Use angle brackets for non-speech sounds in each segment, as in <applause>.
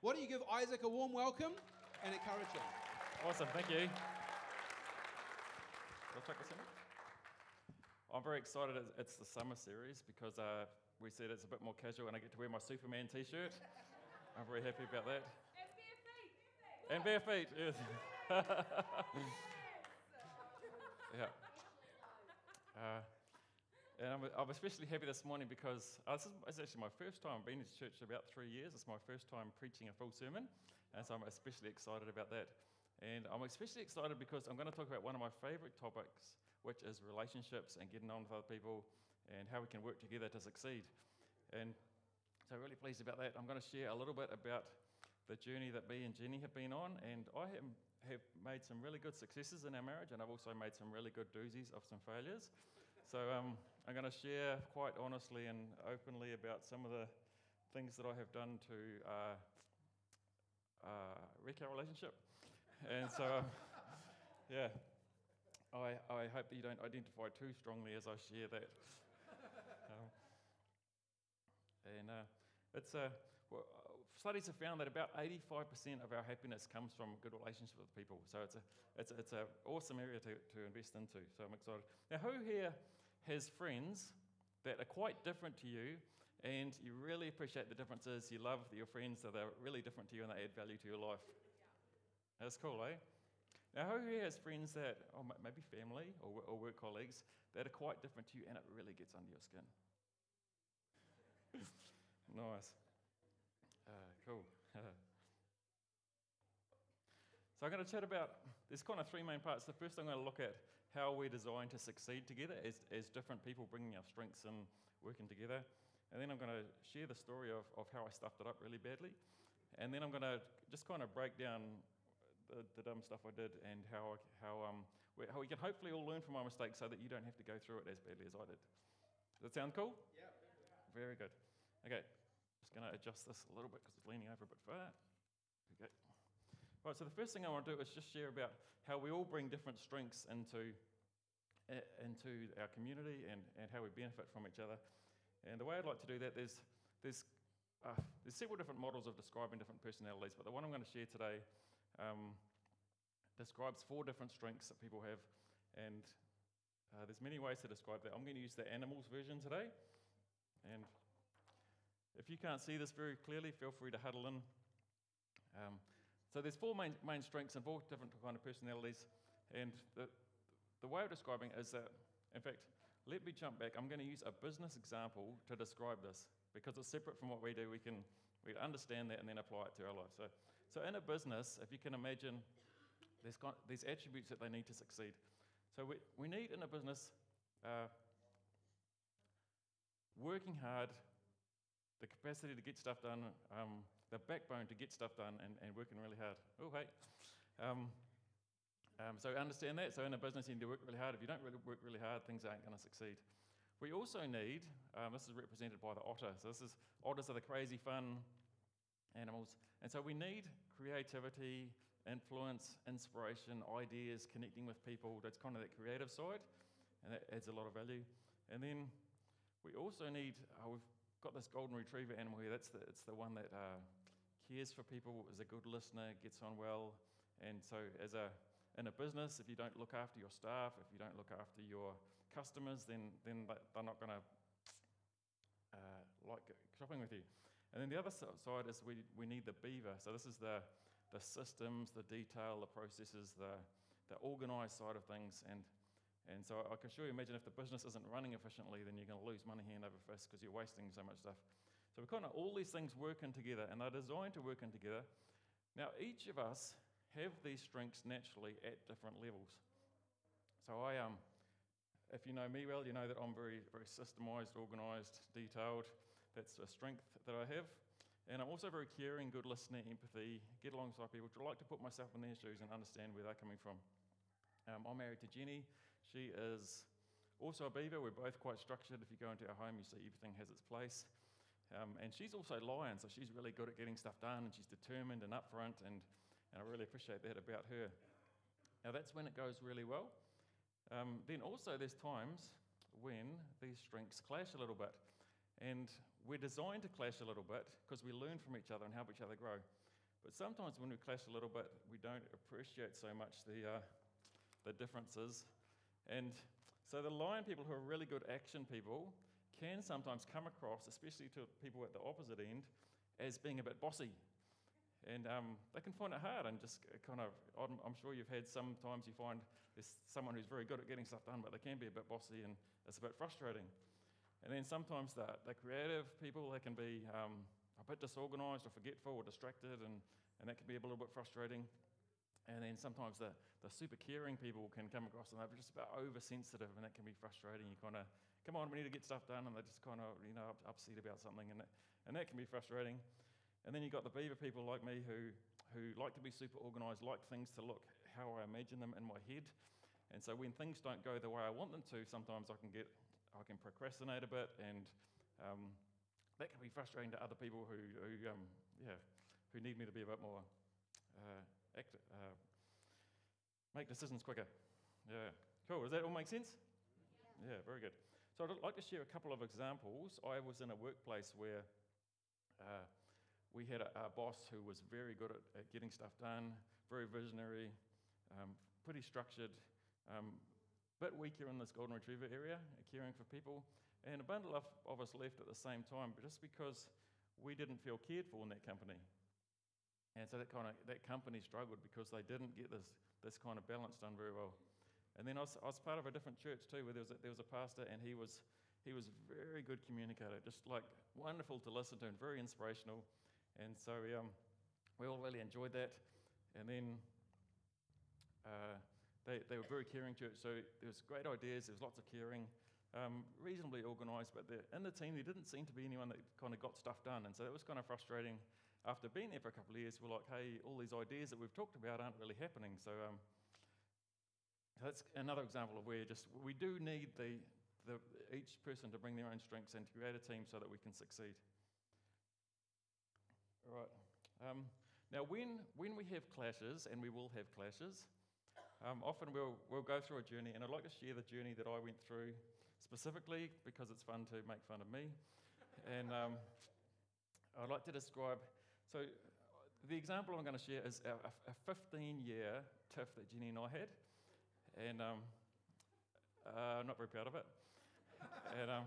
Why don't you give Isaac a warm welcome and encourage him? Awesome, thank you. I'll take this in. I'm very excited. It's- It's the summer series because uh, we said it's a bit more casual and I get to wear my Superman t shirt. I'm very happy about that. And bare feet, yes. <laughs> yeah. Uh, and I'm, I'm especially happy this morning because uh, this is it's actually my first time. Been to church about three years. It's my first time preaching a full sermon, and so I'm especially excited about that. And I'm especially excited because I'm going to talk about one of my favourite topics, which is relationships and getting on with other people and how we can work together to succeed. And so, really pleased about that. I'm going to share a little bit about the journey that me and Jenny have been on, and I have, have made some really good successes in our marriage, and I've also made some really good doozies of some failures. So um, I'm going to share quite honestly and openly about some of the things that I have done to uh, uh, wreck our relationship. And so, um, <laughs> yeah, I, I hope that you don't identify too strongly as I share that. <laughs> Um, and uh, it's uh, well, studies have found that about 85% of our happiness comes from good relationships with people. So it's a it's a, it's an awesome area to, to invest into. So I'm excited. Now, who here has friends that are quite different to you, and you really appreciate the differences? You love your friends that are really different to you and they add value to your life. That's cool, eh? Now, who here has friends that, or maybe family or, or work colleagues, that are quite different to you and it really gets under your skin? <laughs> nice. Uh, cool. <laughs> so I'm going to chat about, there's kind of three main parts. The first I'm going to look at how we're designed to succeed together as, as different people bringing our strengths and working together. And then I'm going to share the story of, of how I stuffed it up really badly. And then I'm going to just kind of break down the, the dumb stuff I did and how, how, um, how we can hopefully all learn from my mistakes so that you don't have to go through it as badly as I did. Does that sound cool? Yeah. Very good. Okay, just going to adjust this a little bit because it's leaning over a bit far. Right, so the first thing I want to do is just share about how we all bring different strengths into, uh, into our community and, and how we benefit from each other. And the way I'd like to do that, there's, there's, uh, there's several different models of describing different personalities, but the one I'm going to share today um, describes four different strengths that people have. And uh, there's many ways to describe that. I'm going to use the animals version today. And if you can't see this very clearly, feel free to huddle in. Um, so there's four main, main strengths and four different kind of personalities. And the, the way of describing is that, in fact, let me jump back. I'm going to use a business example to describe this because it's separate from what we do. We can we understand that and then apply it to our life. So, so in a business, if you can imagine, there's got, there's attributes that they need to succeed. So we, we need in a business uh, working hard, the capacity to get stuff done, um, the backbone to get stuff done, and, and working really hard. Oh, hey. Um, um, so understand that. So in a business, you need to work really hard. If you don't really work really hard, things aren't going to succeed. We also need, um, this is represented by the otter. So this is otters are the crazy fun animals, and so we need creativity, influence, inspiration, ideas, connecting with people. That's kind of that creative side, and that adds a lot of value. And then we also need. Uh, we've got this golden retriever animal here. That's the, it's the one that uh, cares for people, is a good listener, gets on well, and so as a in a business, if you don't look after your staff, if you don't look after your customers, then, then they're not going to uh, like shopping with you. And then the other side is we, we need the beaver. So this is the, the systems, the detail, the processes, the, the organized side of things. And, and so I can sure you imagine if the business isn't running efficiently, then you're going to lose money hand over fist because you're wasting so much stuff. So we kind of all these things working together, and they're designed to work in together. Now, each of us have these strengths naturally at different levels. So I um, if you know me well, you know that I'm very, very systemized, organized, detailed. That's a strength that I have. And I'm also very caring, good listener, empathy, get alongside people, I like to put myself in their shoes and understand where they're coming from. Um, I'm married to Jenny. She is also a beaver. We're both quite structured. If you go into our home, you see everything has its place. Um, and she's also lion, so she's really good at getting stuff done, and she's determined and upfront, and and I really appreciate that about her. Now, that's when it goes really well. Um, then also, there's times when these strengths clash a little bit. And we're designed to clash a little bit because we learn from each other and help each other grow. But sometimes when we clash a little bit, we don't appreciate so much the, uh, the differences. And so the lion people who are really good action people can sometimes come across, especially to people at the opposite end, as being a bit bossy. And um, they can find it hard and just kind of, I'm, I'm sure you've had sometimes you find there's someone who's very good at getting stuff done, but they can be a bit bossy and it's a bit frustrating. And then sometimes the, the creative people, they can be um, a bit disorganized or forgetful or distracted, and, and that can be a little bit frustrating. And then sometimes the, the super caring people can come across and they're just about oversensitive, and that can be frustrating. You kind of, come on, we need to get stuff done, and they're just kind of, you know, upset about something, and that, and that can be frustrating. And then you've got the beaver people like me who, who like to be super organized, like things to look how I imagine them in my head. And so when things don't go the way I want them to, sometimes I can get, I can procrastinate a bit, and um, that can be frustrating to other people who, who um, yeah, who need me to be a bit more uh, act, uh, make decisions quicker. Yeah, cool. Does that all make sense? Yeah. yeah, very good. So I'd like to share a couple of examples. I was in a workplace where uh, we had a, a, boss who was very good at, at, getting stuff done, very visionary, um, pretty structured, um, bit weaker in this golden retriever area, caring for people. And a bundle of, of us left at the same time, but just because we didn't feel cared for in that company. And so that kind of that company struggled because they didn't get this, this kind of balance done very well. And then I was, I was part of a different church too, where there was a, there was a pastor, and he was he was very good communicator, just like wonderful to listen to and very inspirational. And so um, we all really enjoyed that. And then uh, they, they were very caring church, so there was great ideas, there was lots of caring, um, reasonably organised, but the, in the team there didn't seem to be anyone that kind of got stuff done, and so that was kind of frustrating. After being there for a couple of years, we're like, hey, all these ideas that we've talked about aren't really happening. So um, that's another example of where just we do need the, the, each person to bring their own strengths and to create a team so that we can succeed. All right. Um, now, when, when we have clashes, and we will have clashes, um, often we'll, we'll go through a journey, and I'd like to share the journey that I went through specifically because it's fun to make fun of me. and um, I'd like to describe. So, the example I'm going to share is a, a 15 year tiff that Jenny and I had. And um, uh, I'm not very proud of it. and um,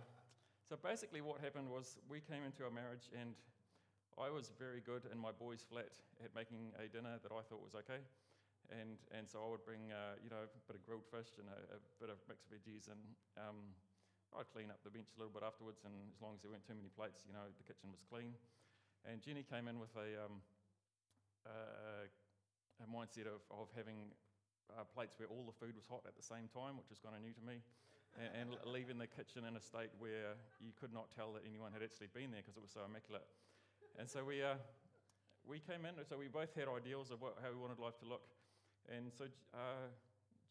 so, basically, what happened was we came into our marriage, and I was very good in my boys' flat at making a dinner that I thought was okay. And, and so I would bring, uh, you know, a bit of grilled fish and a, a bit of mixed veggies, and um, I'd clean up the bench a little bit afterwards. And as long as there weren't too many plates, you know, the kitchen was clean. And Jenny came in with a, um, uh, a mindset of, of having uh, plates where all the food was hot at the same time, which was kind of new to me, and, and leaving the kitchen in a state where you could not tell that anyone had actually been there because it was so immaculate. And so we, uh, we came in, so we both had ideals of what, how we wanted life to look. And so uh,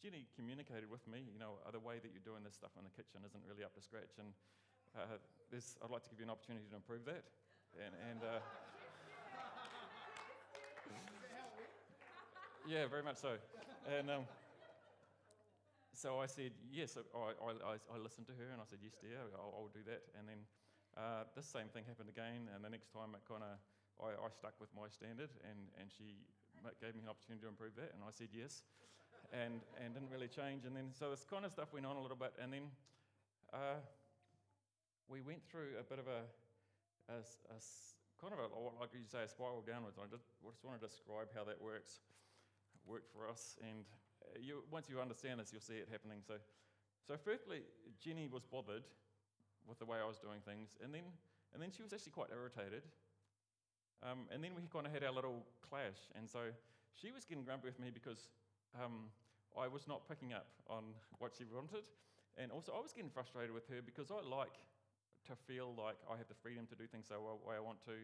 Jenny communicated with me, you know, the way that you're doing this stuff in the kitchen isn't really up to scratch. And uh, I'd like to give you an opportunity to improve that. And, and uh, yeah, very much so. And um, so I said, yes, I, I, I, listened to her and I said, yes, dear, I'll, I'll do that. And then uh, this same thing happened again. And the next time it kind of, I, I stuck with my standard and, and she gave me an opportunity to improve that, and I said yes, and, and didn't really change. And then, so this kind of stuff went on a little bit, and then uh, we went through a bit of a, a, a kind of a, like you say, a spiral downwards. I just, I just want to describe how that works, worked for us. And uh, you, once you understand this, you'll see it happening. So, so firstly, Jenny was bothered with the way I was doing things, and then, and then she was actually quite irritated um, and then we kind of had our little clash. And so she was getting grumpy with me because um, I was not picking up on what she wanted. And also, I was getting frustrated with her because I like to feel like I have the freedom to do things the way I want to.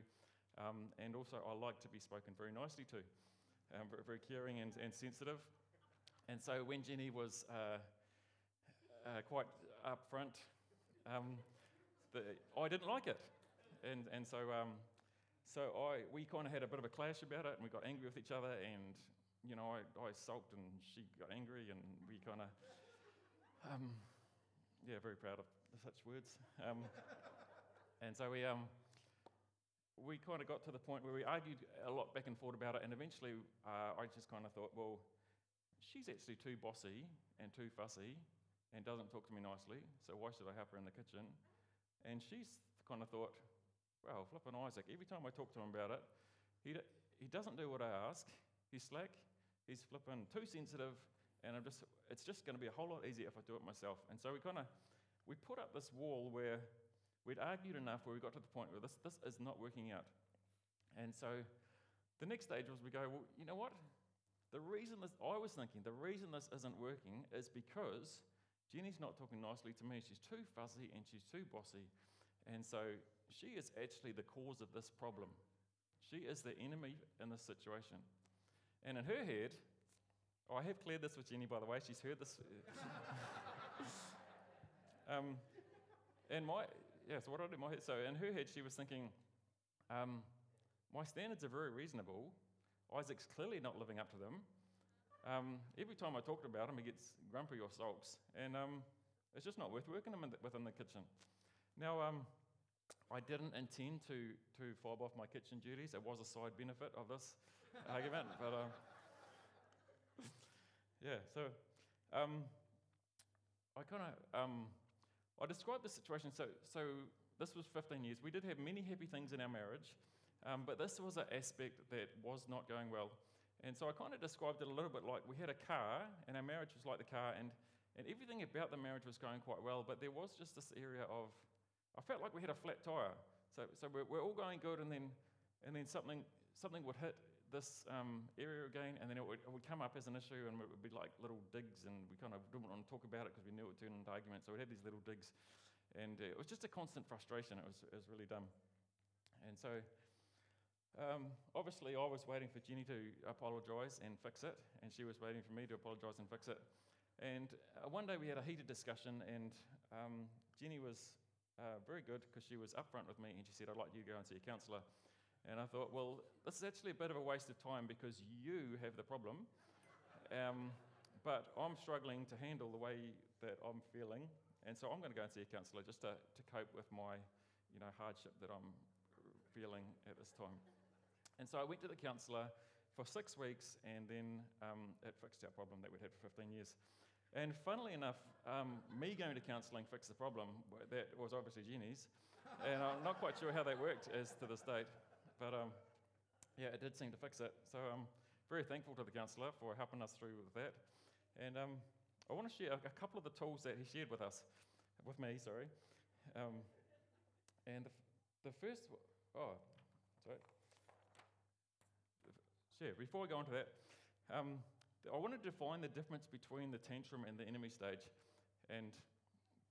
Um, and also, I like to be spoken very nicely to, um, very, caring and, and, sensitive. And so, when Jenny was uh, uh, quite upfront, um, I didn't like it. And, and so, um, so I, we kind of had a bit of a clash about it, and we got angry with each other, and you know, I, I sulked, and she got angry, and we kind of, um, yeah, very proud of such words. Um, and so we, um, we kind of got to the point where we argued a lot back and forth about it, and eventually uh, I just kind of thought, well, she's actually too bossy and too fussy and doesn't talk to me nicely, so why should I help her in the kitchen? And she's kind of thought, well, flipping Isaac, every time I talk to him about it, he, he doesn't do what I ask, he's slack, he's flipping too sensitive, and I'm just, it's just going to be a whole lot easier if I do it myself. And so we kind of, we put up this wall where we'd argued enough where we got to the point where this, this is not working out. And so the next stage was we go, well, you know what? The reason this, I was thinking, the reason this isn't working is because Jenny's not talking nicely to me. She's too fuzzy and she's too bossy. And so she is actually the cause of this problem. She is the enemy in this situation. And in her head, oh, I have cleared this with Jenny, by the way. She's heard this. <laughs> um, and my, yeah, so what I did my head, so in her head, she was thinking, um, my standards are very reasonable. Isaac's clearly not living up to them. Um, every time I talk about him, he gets grumpy or sulks, and um, it's just not worth working him in the, within the kitchen. Now, um, I didn't intend to, to fob off my kitchen duties. It was a side benefit of this argument, but uh, <laughs> yeah. So um, I kind of um, I described the situation. So so this was 15 years. We did have many happy things in our marriage, um, but this was an aspect that was not going well. And so I kind of described it a little bit like we had a car, and our marriage was like the car, and, and everything about the marriage was going quite well, but there was just this area of, I felt like we had a flat tire. So, so we're, we're all going good, and then, and then something, something would hit this um, area again, and then it would, it would come up as an issue, and it would be like little digs, and we kind of didn't want to talk about it because we knew it would turn into arguments. So we'd have these little digs, and uh, it was just a constant frustration. It was, it was really dumb. And so um, obviously, I was waiting for Jenny to apologise and fix it, and she was waiting for me to apologise and fix it. And uh, one day we had a heated discussion, and um, Jenny was uh, very good because she was upfront with me and she said, I'd like you to go and see a counsellor. And I thought, well, this is actually a bit of a waste of time because you have the problem. Um, but I'm struggling to handle the way that I'm feeling. And so I'm going to go and see a counsellor just to, to cope with my you know, hardship that I'm feeling at this time. And so I went to the counsellor for six weeks, and then um, it fixed our problem that we'd had for 15 years. And funnily enough, um, me going to counselling fixed the problem. That was obviously Jenny's. and I'm not quite sure how that worked as to this date. But um, yeah, it did seem to fix it. So I'm very thankful to the counsellor for helping us through with that. And um, I want to share a couple of the tools that he shared with us, with me, sorry. Um, and the, the first, oh, sorry. Sure, before we go on to that, um, I want to define the difference between the tantrum and the enemy stage. And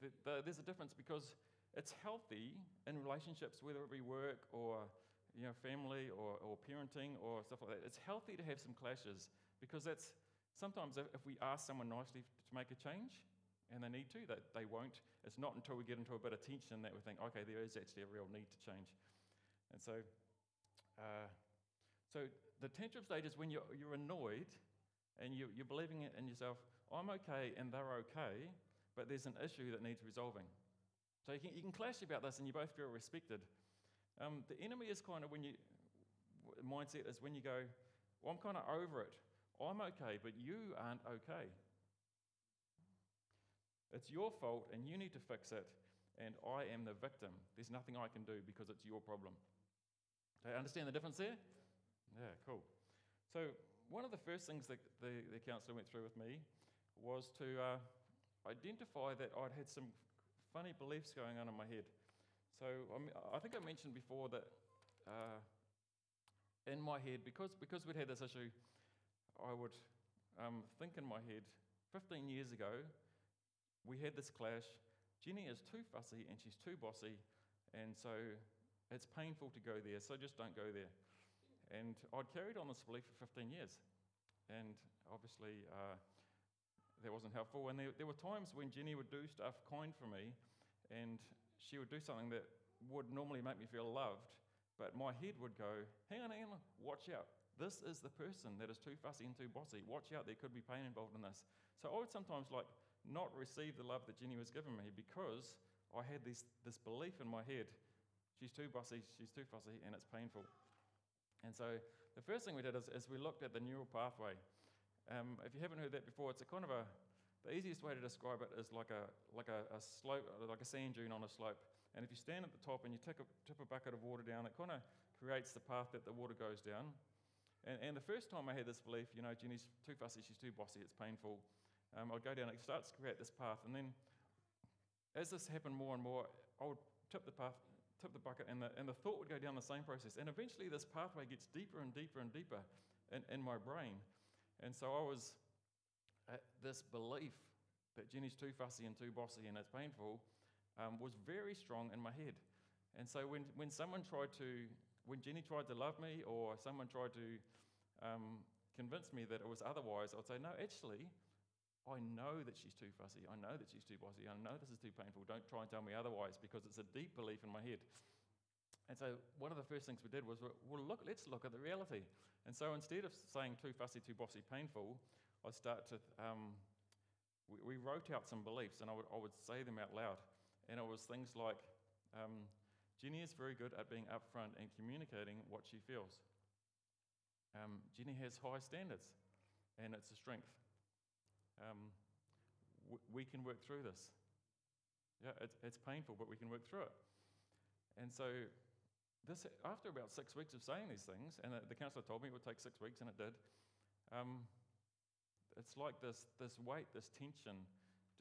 the, the, there's a difference because it's healthy in relationships, whether it be work or you know, family or, or parenting or stuff like that. It's healthy to have some clashes because that's sometimes if, we ask someone nicely to make a change, and they need to, that they won't. It's not until we get into a bit of tension that we think, okay, there is actually a real need to change. And so, uh, so the tantrum stage is when you're, you're annoyed and you, you're believing it in yourself, I'm okay and they're okay, but there's an issue that needs resolving. So you can, you can clash about this and you both feel respected. Um, the enemy is kind of when you, mindset is when you go, well, I'm kind of over it. I'm okay, but you aren't okay. It's your fault and you need to fix it, and I am the victim. There's nothing I can do because it's your problem. Do you understand the difference there? Yeah, cool. So, one of the first things that the, the counsellor went through with me was to uh, identify that I'd had some funny beliefs going on in my head. So, I think I mentioned before that uh, in my head, because, because we'd had this issue, I would um, think in my head 15 years ago, we had this clash. Jenny is too fussy and she's too bossy, and so it's painful to go there, so just don't go there. And I'd carried on this belief for 15 years, and obviously uh, that wasn't helpful. And there, there were times when Jenny would do stuff kind for me, and she would do something that would normally make me feel loved, but my head would go, hang on, hang on, watch out. This is the person that is too fussy and too bossy. Watch out, there could be pain involved in this. So I would sometimes like not receive the love that Jenny was giving me because I had this, this belief in my head she's too bossy, she's too fussy, and it's painful. And so the first thing we did is, is we looked at the neural pathway. Um, if you haven't heard that before, it's a kind of a, the easiest way to describe it is like a, like a, a slope, like a sand dune on a slope. And if you stand at the top and you tip a, tip a bucket of water down, it kind of creates the path that the water goes down. And, and the first time I had this belief, you know, Jenny's too fussy, she's too bossy, it's painful, um, I'd go down, it starts to create this path. And then as this happened more and more, I would tip the path, tip the bucket, and the, and the thought would go down the same process. And eventually, this pathway gets deeper and deeper and deeper in, in my brain. And so I was this belief that Jenny's too fussy and too bossy and it's painful um, was very strong in my head. And so when, when someone tried to, when Jenny tried to love me or someone tried to um, convince me that it was otherwise, I'd say, no, actually, I know that she's too fussy. I know that she's too bossy. I know this is too painful. Don't try and tell me otherwise because it's a deep belief in my head. And so one of the first things we did was, well, look, let's look at the reality. And so instead of saying too fussy, too bossy, painful, I start to, um, we, we, wrote out some beliefs and I would, I would say them out loud. And it was things like, um, Jenny is very good at being upfront and communicating what she feels. Um, Jenny has high standards and it's a strength. Um, w- we can work through this. Yeah, it's, it's painful, but we can work through it. And so, this, after about six weeks of saying these things, and the, the counselor told me it would take six weeks, and it did, um, it's like this, this weight, this tension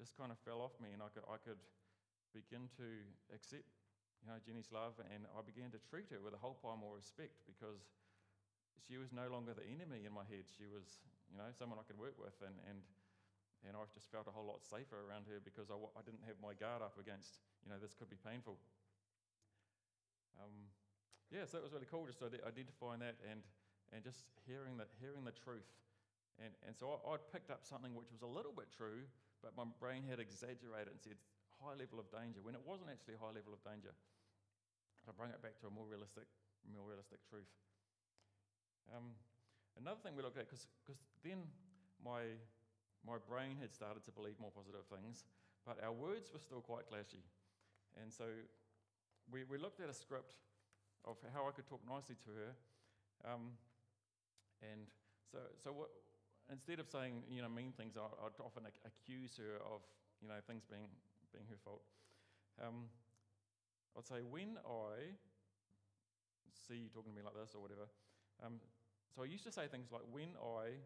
just kind of fell off me, and I could, I could begin to accept you know, Jenny's love, and I began to treat her with a whole pile more respect because she was no longer the enemy in my head. She was, you know, someone I could work with, and, and and I just felt a whole lot safer around her because I, I didn't have my guard up against, you know, this could be painful. Um, yeah, so it was really cool just identifying that and, and just hearing, that, hearing the truth. And, and so I, picked up something which was a little bit true, but my brain had exaggerated and said high level of danger when it wasn't actually a high level of danger. I bring it back to a more realistic, more realistic truth. Um, another thing we looked at, because then my my brain had started to believe more positive things, but our words were still quite clashy. And so we, we looked at a script of how I could talk nicely to her. Um, and so, so what, instead of saying you know mean things, I, would often accuse her of you know things being being her fault. Um, I'd say when I see you talking to me like this or whatever. Um, so I used to say things like when I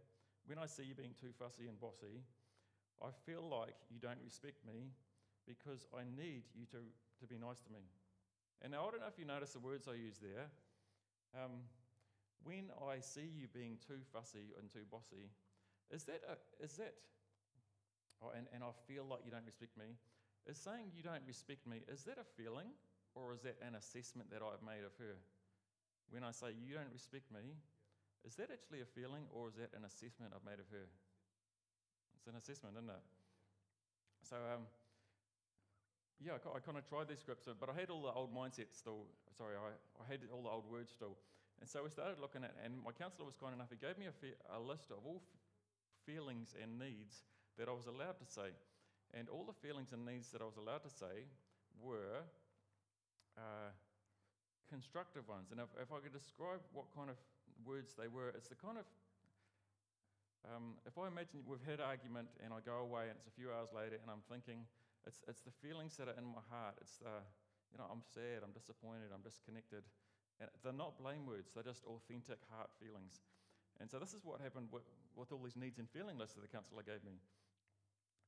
when I see you being too fussy and bossy, I feel like you don't respect me because I need you to, to be nice to me. And now, I don't know if you notice the words I use there. Um, when I see you being too fussy and too bossy, is that, a, is that oh, and, and I feel like you don't respect me, is saying you don't respect me, is that a feeling or is that an assessment that I've made of her? When I say you don't respect me, is that actually a feeling or is that an assessment I've made of her? It's an assessment, isn't it? So, um, yeah, I, I kind of tried these scripts, but I had all the old mindset still. Sorry, I, I had all the old words still. And so we started looking at, and my counselor was kind enough, he gave me a, fe- a list of all feelings and needs that I was allowed to say. And all the feelings and needs that I was allowed to say were uh, constructive ones. And if, if I could describe what kind of words they were. It's the kind of, um, if I imagine we've had argument and I go away and it's a few hours later and I'm thinking, it's, it's the feelings that are in my heart. It's the, you know, I'm sad, I'm disappointed, I'm disconnected. And they're not blame words, they're just authentic heart feelings. And so this is what happened with, with all these needs and feeling lists that the counsellor gave me.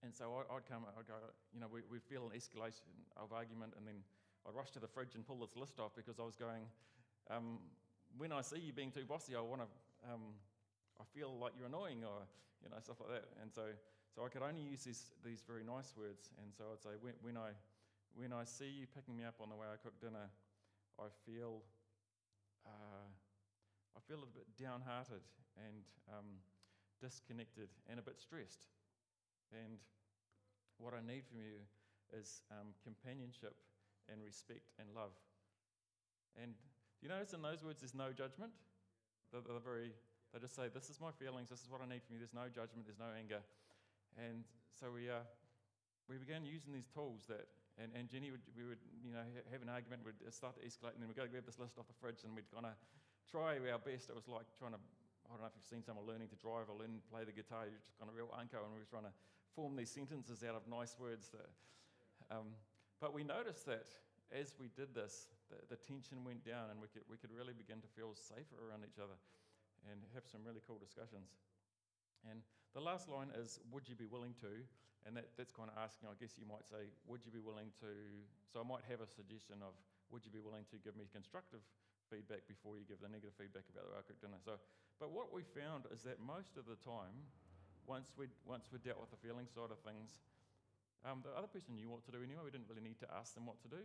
And so I, would come, I'd go, you know, we, we'd feel an escalation of argument, and then I'd rush to the fridge and pull this list off because I was going, um, when I see you being too bossy, I want to, um, I feel like you're annoying or, you know, stuff like that. And so, so I could only use these, these very nice words. And so I'd say, when, when, I, when I see you picking me up on the way I cook dinner, I feel, uh, I feel a bit downhearted and um, disconnected and a bit stressed. And what I need from you is um, companionship and respect and love. And you notice in those words there's no judgment? They're, they're very, they just say, This is my feelings, this is what I need from you, there's no judgment, there's no anger. And so we, uh, we began using these tools that, and, and Jenny would, we would, you know, have an argument, we'd start to escalate, and then we'd go grab this list off the fridge, and we'd kind of try our best. It was like trying to, I don't know if you've seen someone learning to drive or learn to play the guitar, you're just kind of real unco, and we were trying to form these sentences out of nice words. That, um, but we noticed that as we did this, the, the tension went down, and we could, we could really begin to feel safer around each other and have some really cool discussions. And the last line is, Would you be willing to? And that, that's kind of asking, I guess you might say, Would you be willing to? So I might have a suggestion of, Would you be willing to give me constructive feedback before you give the negative feedback about the cooked dinner? So, but what we found is that most of the time, once we once we dealt with the feeling side of things, um, the other person knew what to do anyway. We didn't really need to ask them what to do,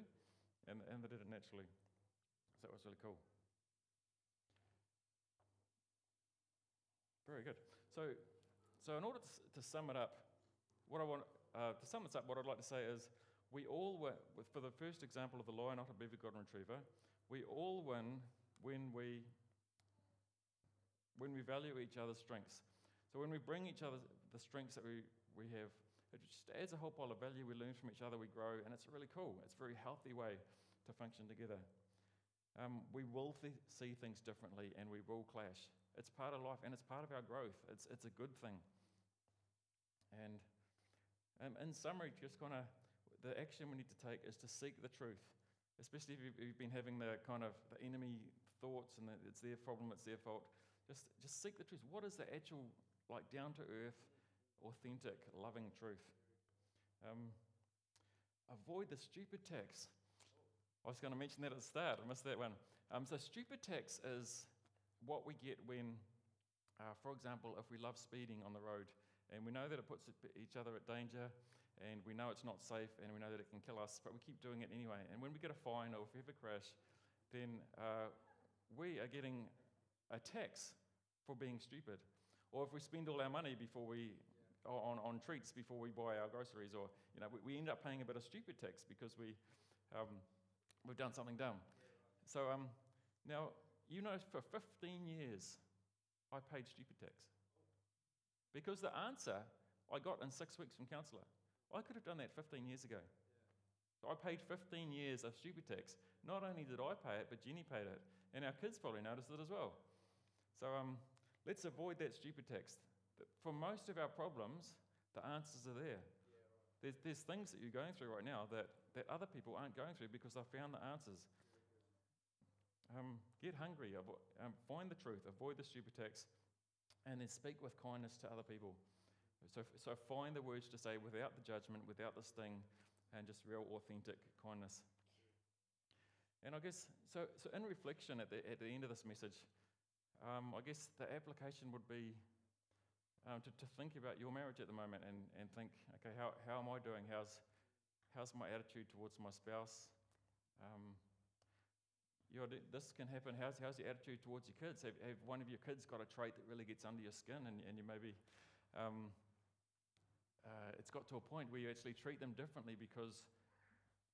and, and they did it naturally. So that was really cool. Very good. So, so in order to, to sum it up, what I want uh, to sum this up, what I'd like to say is, we all were For the first example of the lion, otter, beaver, golden retriever, we all win when we when we value each other's strengths. So when we bring each other the strengths that we, we have, it just adds a whole pile of value. We learn from each other, we grow, and it's really cool. It's a very healthy way to function together. Um, we will th- see things differently and we will clash. It's part of life and it's part of our growth. It's, it's a good thing. And um, in summary, just kind of the action we need to take is to seek the truth, especially if you've, been having the kind of the enemy thoughts and it's their problem, it's their fault. Just, just seek the truth. What is the actual, like, down to earth, authentic, loving truth? Um, avoid the stupid tax. I was going to mention that at the start. I missed that one. Um, so, stupid tax is what we get when, uh, for example, if we love speeding on the road and we know that it puts each other at danger and we know it's not safe and we know that it can kill us, but we keep doing it anyway. And when we get a fine or if we have a crash, then uh, we are getting a tax for being stupid. Or if we spend all our money before we, on, on treats before we buy our groceries, or you know, we, we end up paying a bit of stupid tax because we, um, we've done something dumb. So um, now, you know, for 15 years, I paid stupid tax. Because the answer I got in six weeks from counsellor, I could have done that 15 years ago. I paid 15 years of stupid tax. Not only did I pay it, but Jenny paid it. And our kids probably noticed it as well. So um, let's avoid that stupid tax. For most of our problems, the answers are there. There's, there's things that you're going through right now that, that other people aren't going through because they've found the answers. Um, get hungry, um, find the truth, avoid the stupid tax, and then speak with kindness to other people. So, so find the words to say without the judgment, without the sting, and just real authentic kindness. And I guess, so, so in reflection at the, at the end of this message, um, I guess the application would be um, to, to think about your marriage at the moment and, and think, okay, how, how am I doing? How's, how's my attitude towards my spouse? Um, this can happen. How's, how's your attitude towards your kids? Have, have one of your kids got a trait that really gets under your skin and, and you maybe, um, uh, it's got to a point where you actually treat them differently because,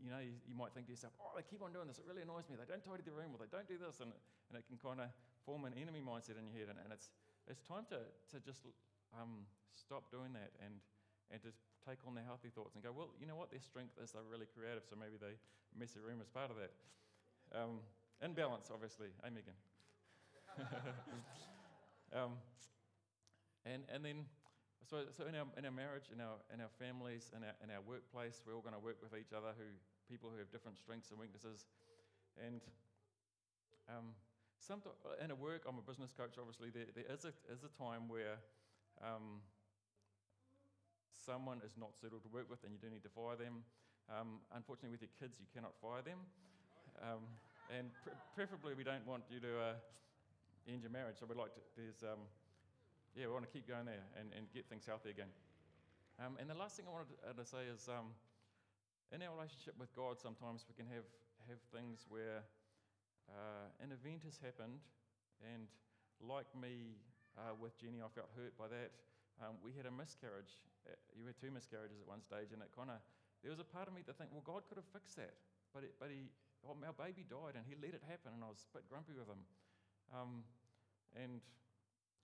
you know, you, you might think to yourself, oh, they keep on doing this. It really annoys me. They don't tidy their room or they don't do this. And, and it can kind of form an enemy mindset in your head. And, and it's, it's time to, to just um, stop doing that and, and just take on the healthy thoughts and go, well, you know what? Their strength is they're really creative. So maybe they mess their room as part of that. Um, in balance, obviously. Hey, Megan. <laughs> um, and, and then, so, so in, our, in our marriage, in our, in our families, in our, in our workplace, we're all going to work with each other, who, people who have different strengths and weaknesses. And um, in a work, I'm a business coach, obviously, there, there is, a, is a time where um, someone is not suitable to work with and you do need to fire them. Um, unfortunately, with your kids, you cannot fire them. Um, and pre- preferably, we don't want you to uh, end your marriage. So we'd like to, there's, um, yeah, we want to keep going there and, and get things healthy again. Um, and the last thing I wanted to, uh, to say is um, in our relationship with God, sometimes we can have, have things where uh, an event has happened, and like me uh, with Jenny, I felt hurt by that. Um, we had a miscarriage. Uh, you had two miscarriages at one stage, and it kind of, there was a part of me that think, well, God could have fixed that. But, it, but he, oh, our baby died, and he let it happen, and I was a bit grumpy with him. Um, and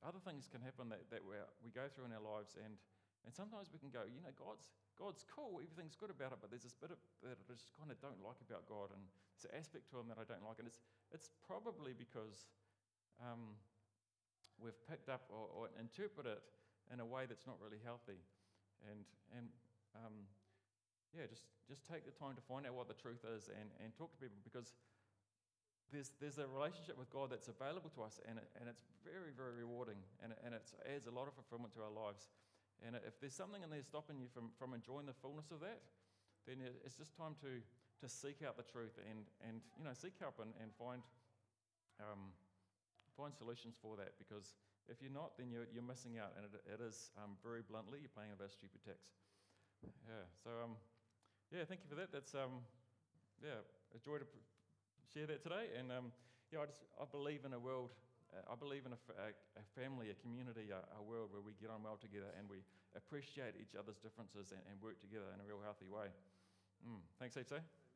other things can happen that, that we we go through in our lives, and, and sometimes we can go, you know, God's, God's cool, everything's good about it, but there's this bit of, that I just kind of don't like about God, and it's an aspect to Him that I don't like. And it's, it's probably because um, we've picked up or, or interpret it in a way that's not really healthy. And, and um, yeah, just, just take the time to find out what the truth is and, and talk to people because there's, there's a relationship with God that's available to us, and, it, and it's very, very rewarding, and, it, and it adds a lot of fulfillment to our lives. And if there's something in there stopping you from, from enjoying the fullness of that, then it's just time to, to seek out the truth and, and you know, seek help and, and find, um, find solutions for that. Because if you're not, then you're, you're missing out, and it, it is um, very bluntly, you're playing a very stupid tax. Yeah, so um, yeah, thank you for that. That's um, yeah, a joy to share that today. And um, yeah, I just I believe in a world. Uh, I believe in a, a, a family, a community, a, a, world where we get on well together and we appreciate each other's differences and, and work together in a real healthy way. Mm. Thanks, Heaps.